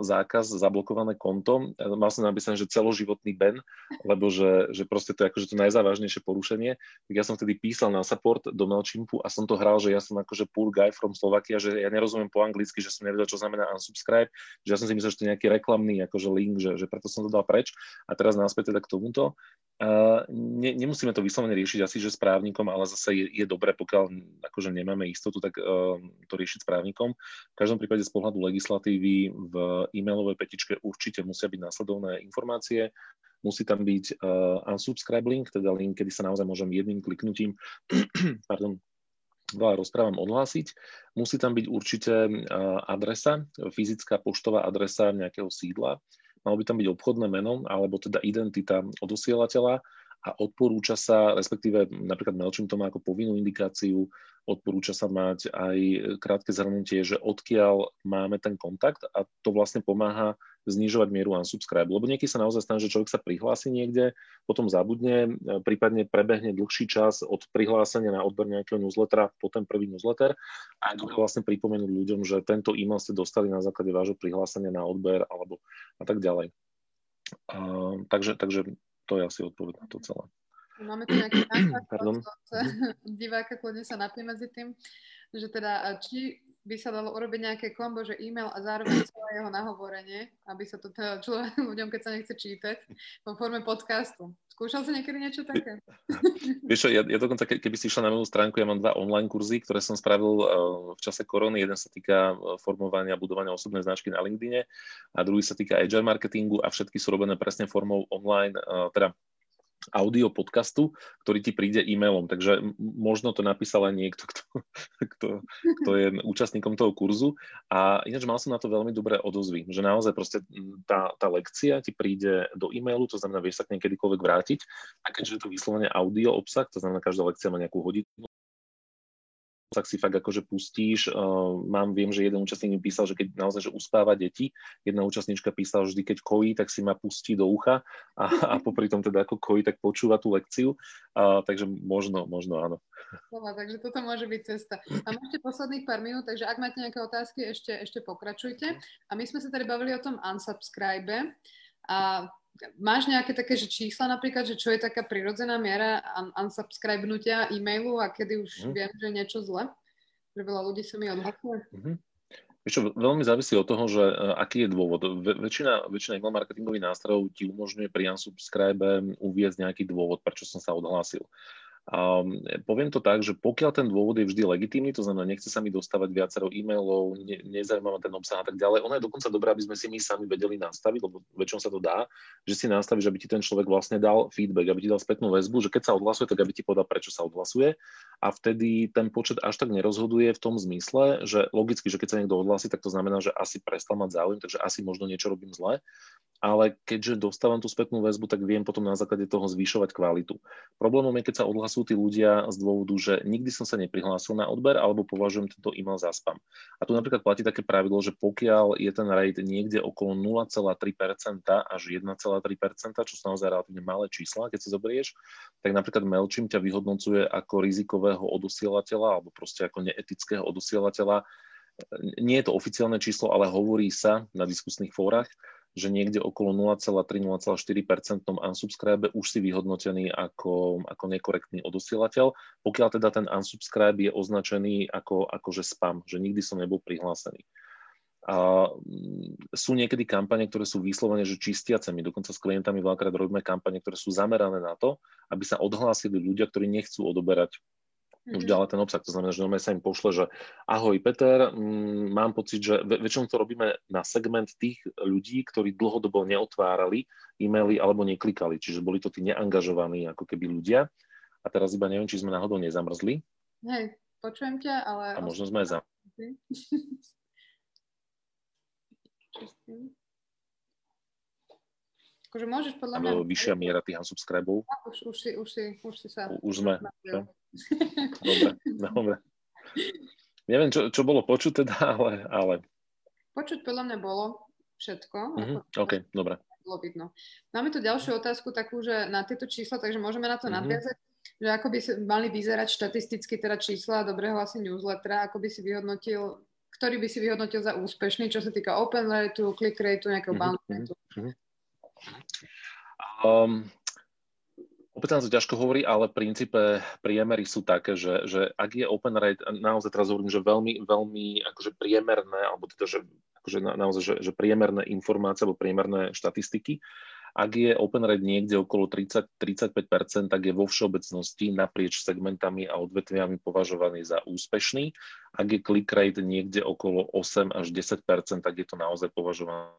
zákaz, zablokované konto. Mal som napísané, že celoživotný Ben, lebo že, že proste to je akože to najzávažnejšie porušenie. Tak ja som vtedy písal na support do Mailchimpu a som to hral, že ja som akože poor guy from Slovakia Slovakia, že ja nerozumiem po anglicky, že som nevedel, čo znamená unsubscribe, že ja som si myslel, že to je nejaký reklamný akože link, že, že preto som to dal preč. A teraz náspäť teda k tomuto. Uh, ne, nemusíme to vyslovene riešiť asi, že s právnikom, ale zase je, je dobré, pokiaľ akože nemáme istotu, tak uh, to riešiť s právnikom. V každom prípade z pohľadu legislatívy v e-mailovej petičke určite musia byť následovné informácie, musí tam byť uh, unsubscribe link, teda link, kedy sa naozaj môžem jedným kliknutím *clears throat* pardon, veľa rozprávam odhlásiť. Musí tam byť určite adresa, fyzická poštová adresa nejakého sídla. Malo by tam byť obchodné meno alebo teda identita odosielateľa a odporúča sa, respektíve napríklad Mailchimp to má ako povinnú indikáciu, odporúča sa mať aj krátke zhrnutie, že odkiaľ máme ten kontakt a to vlastne pomáha znižovať mieru unsubscribe. Lebo niekedy sa naozaj stane, že človek sa prihlási niekde, potom zabudne, prípadne prebehne dlhší čas od prihlásenia na odber nejakého newslettera po ten prvý newsletter a je vlastne pripomenúť ľuďom, že tento e-mail ste dostali na základe vášho prihlásenia na odber alebo a tak ďalej. Uh, takže, takže to je asi odpoveď na to celé. Máme tu nejaký *clears throat* diváka, kľudne sa napí medzi tým, že teda či by sa dalo urobiť nejaké kombo, že e-mail a zároveň *clears throat* celé jeho nahovorenie, aby sa to teda človek *laughs* ľuďom, keď sa nechce čítať, vo forme podcastu. Skúšal si niekedy niečo také? *laughs* Vieš čo, ja, ja dokonca, keby si išla na moju stránku, ja mám dva online kurzy, ktoré som spravil uh, v čase korony. Jeden sa týka uh, formovania, budovania osobnej značky na LinkedIne a druhý sa týka agile marketingu a všetky sú robené presne formou online, uh, teda audio podcastu, ktorý ti príde e-mailom. Takže možno to napísal aj niekto, kto, *laughs* kto, kto je účastníkom toho kurzu. A ináč mal som na to veľmi dobré odozvy, že naozaj proste tá, tá lekcia ti príde do e-mailu, to znamená, vieš sa k nej kedykoľvek vrátiť. A keďže je to vyslovene audio obsah, to znamená, každá lekcia má nejakú hodinu, tak si fakt akože pustíš. Uh, mám, viem, že jeden účastník mi písal, že keď naozaj že uspáva deti, jedna účastníčka písala, že vždy keď kojí, tak si ma pustí do ucha a, a popri tom teda ako kojí, tak počúva tú lekciu. Uh, takže možno, možno áno. Dobre, takže toto môže byť cesta. A ešte posledných pár minút, takže ak máte nejaké otázky, ešte, ešte pokračujte. A my sme sa tady bavili o tom unsubscribe. A máš nejaké také že čísla napríklad, že čo je taká prirodzená miera un- unsubscribenutia e-mailu a kedy už mm. viem, že je niečo zle? Že veľa ľudí sa mi odhlasuje? Mm-hmm. Čo, veľmi závisí od toho, že uh, aký je dôvod. Väčšina, väčšina email marketingových nástrojov ti umožňuje pri unsubscribe uviezť nejaký dôvod, prečo som sa odhlásil. Um, poviem to tak, že pokiaľ ten dôvod je vždy legitímny, to znamená, nechce sa mi dostávať viacero e-mailov, ne, nezaujíma ten obsah a tak ďalej, ono je dokonca dobré, aby sme si my sami vedeli nastaviť, lebo väčšinou sa to dá, že si nastavíš, aby ti ten človek vlastne dal feedback, aby ti dal spätnú väzbu, že keď sa odhlasuje, tak aby ti povedal, prečo sa odhlasuje. A vtedy ten počet až tak nerozhoduje v tom zmysle, že logicky, že keď sa niekto odhlasí, tak to znamená, že asi prestal mať záujem, takže asi možno niečo robím zle, ale keďže dostávam tú spätnú väzbu, tak viem potom na základe toho zvyšovať kvalitu. Problémom je, keď sa odhlasujú tí ľudia z dôvodu, že nikdy som sa neprihlásil na odber alebo považujem tento e-mail za spam. A tu napríklad platí také pravidlo, že pokiaľ je ten rate niekde okolo 0,3% až 1,3%, čo sú naozaj relatívne malé čísla, keď si zoberieš, tak napríklad MailChimp ťa vyhodnocuje ako rizikového odosielateľa alebo proste ako neetického odosielateľa. Nie je to oficiálne číslo, ale hovorí sa na diskusných fórach, že niekde okolo 0,3-0,4% unsubscribe už si vyhodnotený ako, ako nekorektný odosielateľ, pokiaľ teda ten unsubscribe je označený ako, ako že spam, že nikdy som nebol prihlásený. A mm, sú niekedy kampane, ktoré sú vyslovene, že čistiace. My dokonca s klientami veľakrát robíme kampane, ktoré sú zamerané na to, aby sa odhlásili ľudia, ktorí nechcú odoberať mm-hmm. už ďalej ten obsah. To znamená, že sa im pošle, že ahoj Peter, mm, mám pocit, že väčšinou to robíme na segment tých ľudí, ktorí dlhodobo neotvárali e-maily alebo neklikali, čiže boli to tí neangažovaní ako keby ľudia. A teraz iba neviem, či sme náhodou nezamrzli. Hej, počujem ťa, ale... A možno sme aj za... *laughs* Akože môžeš podľa mňa... Vyššia miera tých unsubscribov. Už, už, si, už, si, už si sa... Už sme. Dobre, dobre. Neviem, čo, čo bolo počuť teda, ale, ale... Počuť podľa mňa bolo všetko. Mm-hmm. OK, dobre. Bolo vidno. Máme tu ďalšiu otázku takú, že na tieto čísla, takže môžeme na to mm-hmm. nadviazať, že ako by mali vyzerať štatisticky teda čísla dobrého asi newslettera, ako by si vyhodnotil ktorý by si vyhodnotil za úspešný, čo sa týka open rateu, click rateu, nejakého mm-hmm. bounce rateu? Mm-hmm. Um, opäť sa ťažko hovorí, ale v princípe priemery sú také, že, že ak je open rate, naozaj teraz hovorím, že veľmi, veľmi akože priemerné, alebo teda, že akože na, naozaj, že, že priemerné informácie alebo priemerné štatistiky, ak je open rate niekde okolo 30-35%, tak je vo všeobecnosti naprieč segmentami a odvetviami považovaný za úspešný. Ak je click rate niekde okolo 8 až 10%, tak je to naozaj považované.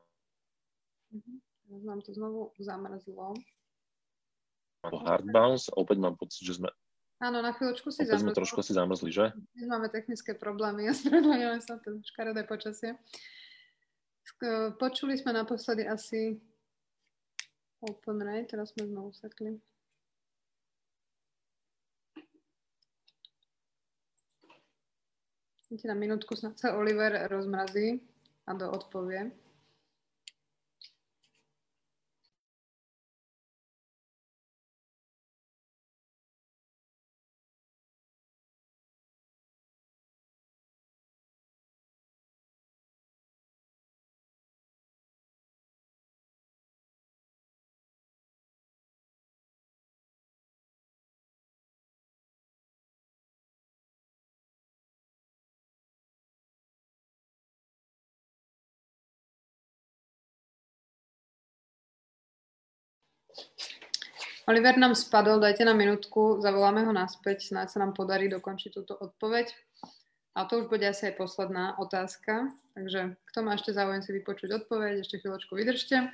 Mm-hmm. To znovu zamrzlo. Hard bounce, opäť mám pocit, že sme... Áno, na chvíľočku si opäť sme trošku si zamrzli, že? Dnes máme technické problémy, *laughs* ospravedlňujem sa, to škaredé počasie. Počuli sme naposledy asi open rate, teraz sme znovu sekli. na minútku snad sa Oliver rozmrazí a do Oliver nám spadol, dajte na minútku, zavoláme ho naspäť, snáď sa nám podarí dokončiť túto odpoveď. A to už bude asi aj posledná otázka, takže kto má ešte záujem si vypočuť odpoveď, ešte chvíľočku vydržte.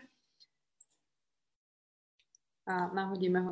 A nahodíme ho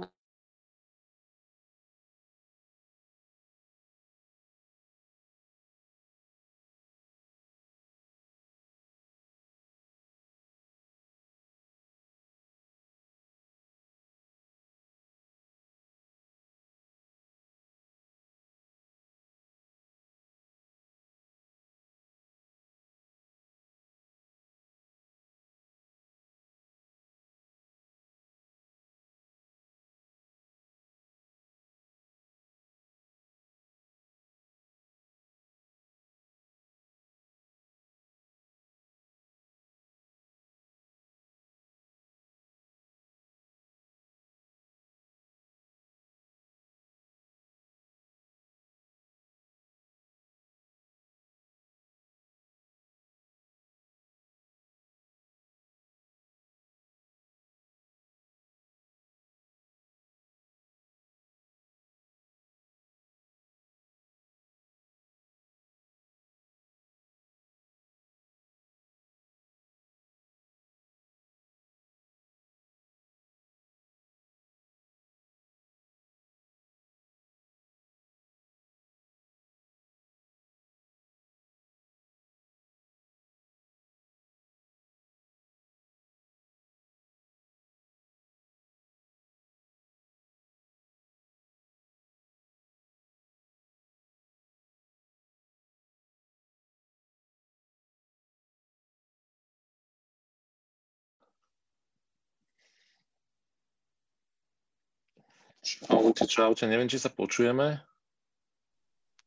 Čaute, čaute. Neviem, či sa počujeme.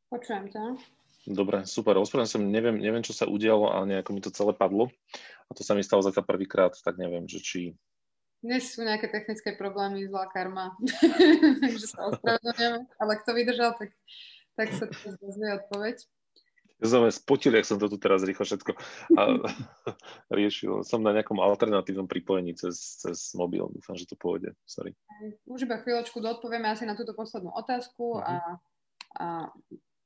Počujem ťa. Dobre, super. Ospravedlňujem sa, neviem, neviem, čo sa udialo, ale nejako mi to celé padlo. A to sa mi stalo zatiaľ prvýkrát, tak neviem, že či... Dnes sú nejaké technické problémy, zlá karma. *laughs* Takže sa *laughs* ospravedlňujeme. Ale kto vydržal, tak, tak sa to dozvie odpoveď. Som spotil, jak som to tu teraz rýchlo všetko a, *laughs* riešil. Som na nejakom alternatívnom pripojení cez, cez mobil. Dúfam, že to pôjde. Sorry. Už iba chvíľočku doodpovieme asi na túto poslednú otázku uh-huh. a, a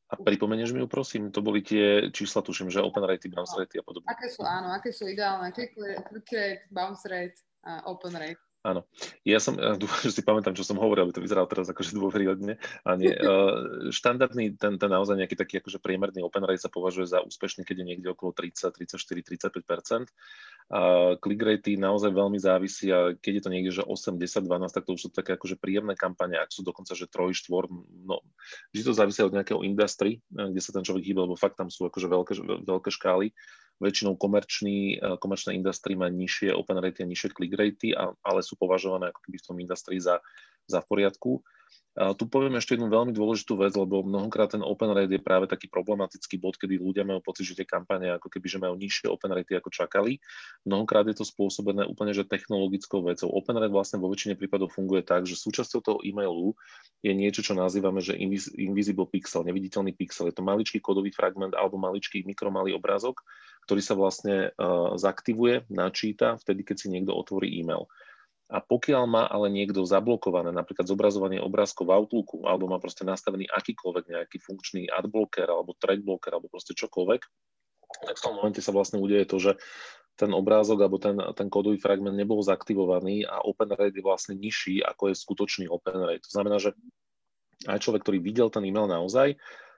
a pripomenieš mi ju, prosím, to boli tie čísla, tuším, že open rate, bounce rate a podobne. Aké sú, áno, aké sú ideálne click rate, bounce rate a open rate. Áno. Ja som, ja dúfam, že si pamätám, čo som hovoril, aby to vyzeralo teraz akože dôveryhodne. A nie, uh, *laughs* štandardný, ten, ten naozaj nejaký taký akože priemerný open rate sa považuje za úspešný, keď je niekde okolo 30, 34, 35 a click rate naozaj veľmi závisí a keď je to niekde, že 8, 10, 12, tak to už sú také akože príjemné kampane, ak sú dokonca, že 3, 4, no, vždy to závisí od nejakého industry, kde sa ten človek hýba, lebo fakt tam sú akože veľké, veľké škály väčšinou komerčný, eh, komerčná industrie má nižšie open rate a nižšie click rate, ale sú považované ako keby v tom industrii za, za v poriadku. Tu poviem ešte jednu veľmi dôležitú vec, lebo mnohokrát ten open rate je práve taký problematický bod, kedy ľudia majú pocit, že tie kampane ako keby že majú nižšie open rate ako čakali. Mnohokrát je to spôsobené úplne že technologickou vecou. Open rate vlastne vo väčšine prípadov funguje tak, že súčasťou toho e-mailu je niečo, čo nazývame, že invisible pixel, neviditeľný pixel. Je to maličký kódový fragment alebo maličký mikromalý obrázok, ktorý sa vlastne uh, zaktivuje, načíta vtedy, keď si niekto otvorí e-mail. A pokiaľ má ale niekto zablokované napríklad zobrazovanie obrázkov v Outlooku alebo má proste nastavený akýkoľvek nejaký funkčný adblocker alebo trackblocker alebo proste čokoľvek, tak v tom momente sa vlastne udeje to, že ten obrázok alebo ten, ten kódový fragment nebol zaktivovaný a open rate je vlastne nižší, ako je skutočný open rate. To znamená, že aj človek, ktorý videl ten e-mail naozaj,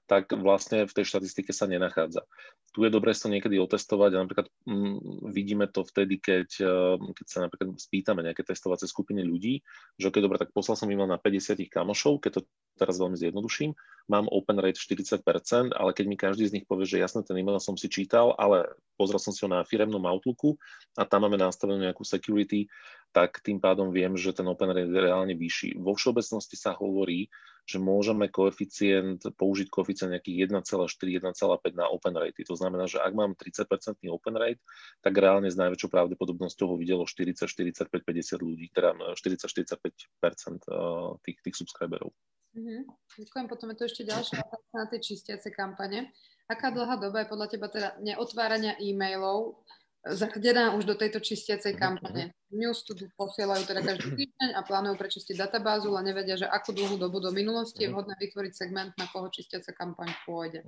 tak vlastne v tej štatistike sa nenachádza. Tu je dobré to niekedy otestovať a napríklad mm, vidíme to vtedy, keď, eh, keď sa napríklad spýtame nejaké testovacie skupiny ľudí, že ok, dobre, tak poslal som e-mail na 50 kamošov, keď to teraz veľmi zjednoduším, mám open rate 40%, ale keď mi každý z nich povie, že jasne ten e-mail som si čítal, ale pozrel som si ho na firemnom Outlooku a tam máme nastavenú nejakú security, tak tým pádom viem, že ten open rate je reálne vyšší. Vo všeobecnosti sa hovorí, že môžeme koeficient, použiť koeficient nejakých 1,4, 1,5 na open rate. To znamená, že ak mám 30% open rate, tak reálne s najväčšou pravdepodobnosťou ho videlo 40, 45, 50 ľudí, teda 40-45% eh, tých, tých subscriberov. Mm-hmm. Ďakujem. Potom je tu ešte ďalšia otázka na tie čistiace kampane. Aká dlhá doba je podľa teba teda neotvárania e-mailov zaradená už do tejto čistiacej mhm, kampane. Mhm. News tu posielajú teda každý *clears throat* týždeň a plánujú prečistiť databázu, ale nevedia, že akú dlhú dobu do minulosti je mhm. vhodné vytvoriť segment, na koho čistiaca kampaň pôjde.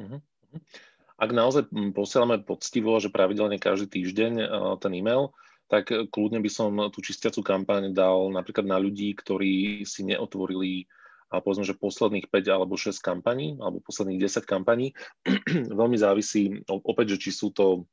Ak naozaj posielame poctivo, že pravidelne každý týždeň ten e-mail, tak kľudne by som tú čistiacu kampaň dal napríklad na ľudí, ktorí si neotvorili a povedzme, že posledných 5 alebo 6 kampaní, alebo posledných 10 kampaní. *clears throat* Veľmi závisí opäť, že či sú to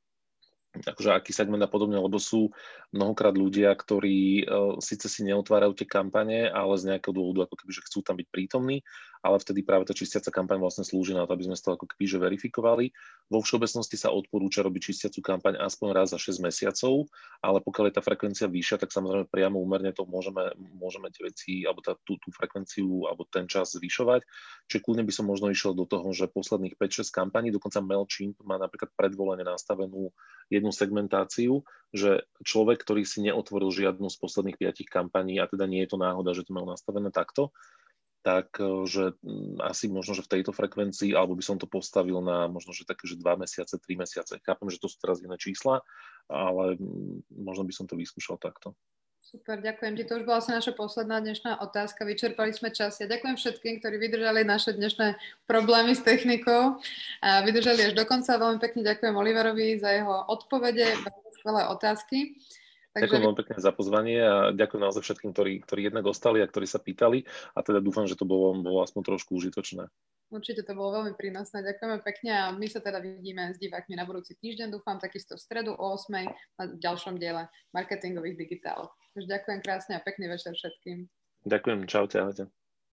akože aký segment a podobne, lebo sú mnohokrát ľudia, ktorí uh, síce si neotvárajú tie kampane, ale z nejakého dôvodu ako keby, že chcú tam byť prítomní, ale vtedy práve tá čistiaca kampaň vlastne slúži na to, aby sme to ako keby že verifikovali. Vo všeobecnosti sa odporúča robiť čistiacu kampaň aspoň raz za 6 mesiacov, ale pokiaľ je tá frekvencia vyššia, tak samozrejme priamo úmerne to môžeme, môžeme tie veci, alebo tá, tú, tú frekvenciu, alebo ten čas zvyšovať. Čiže kľudne by som možno išiel do toho, že posledných 5-6 kampaní, dokonca MailChimp má napríklad predvolenie nastavenú jednu segmentáciu, že človek, ktorý si neotvoril žiadnu z posledných piatich kampaní, a teda nie je to náhoda, že to mal nastavené takto, tak e, že asi možno, že v tejto frekvencii, alebo by som to postavil na možno, že také, že dva mesiace, tri mesiace. Chápem, že to sú teraz iné čísla, ale možno by som to vyskúšal takto. Super, ďakujem ti. To už bola asi naša posledná dnešná otázka. Vyčerpali sme čas. Ja ďakujem všetkým, ktorí vydržali naše dnešné problémy s technikou a vydržali až do konca. Veľmi pekne ďakujem Oliverovi za jeho odpovede, skvelé otázky. Takže... Ďakujem veľmi pekne za pozvanie a ďakujem naozaj všetkým, ktorí, ktorí jednak ostali a ktorí sa pýtali a teda dúfam, že to bolo, bolo aspoň trošku užitočné. Určite to bolo veľmi prínosné. Ďakujeme pekne a my sa teda vidíme s divákmi na budúci týždeň. Dúfam takisto v stredu o 8. na ďalšom diele marketingových digitálov. Už ďakujem krásne a pekný večer všetkým. Ďakujem, čaute, ahojte.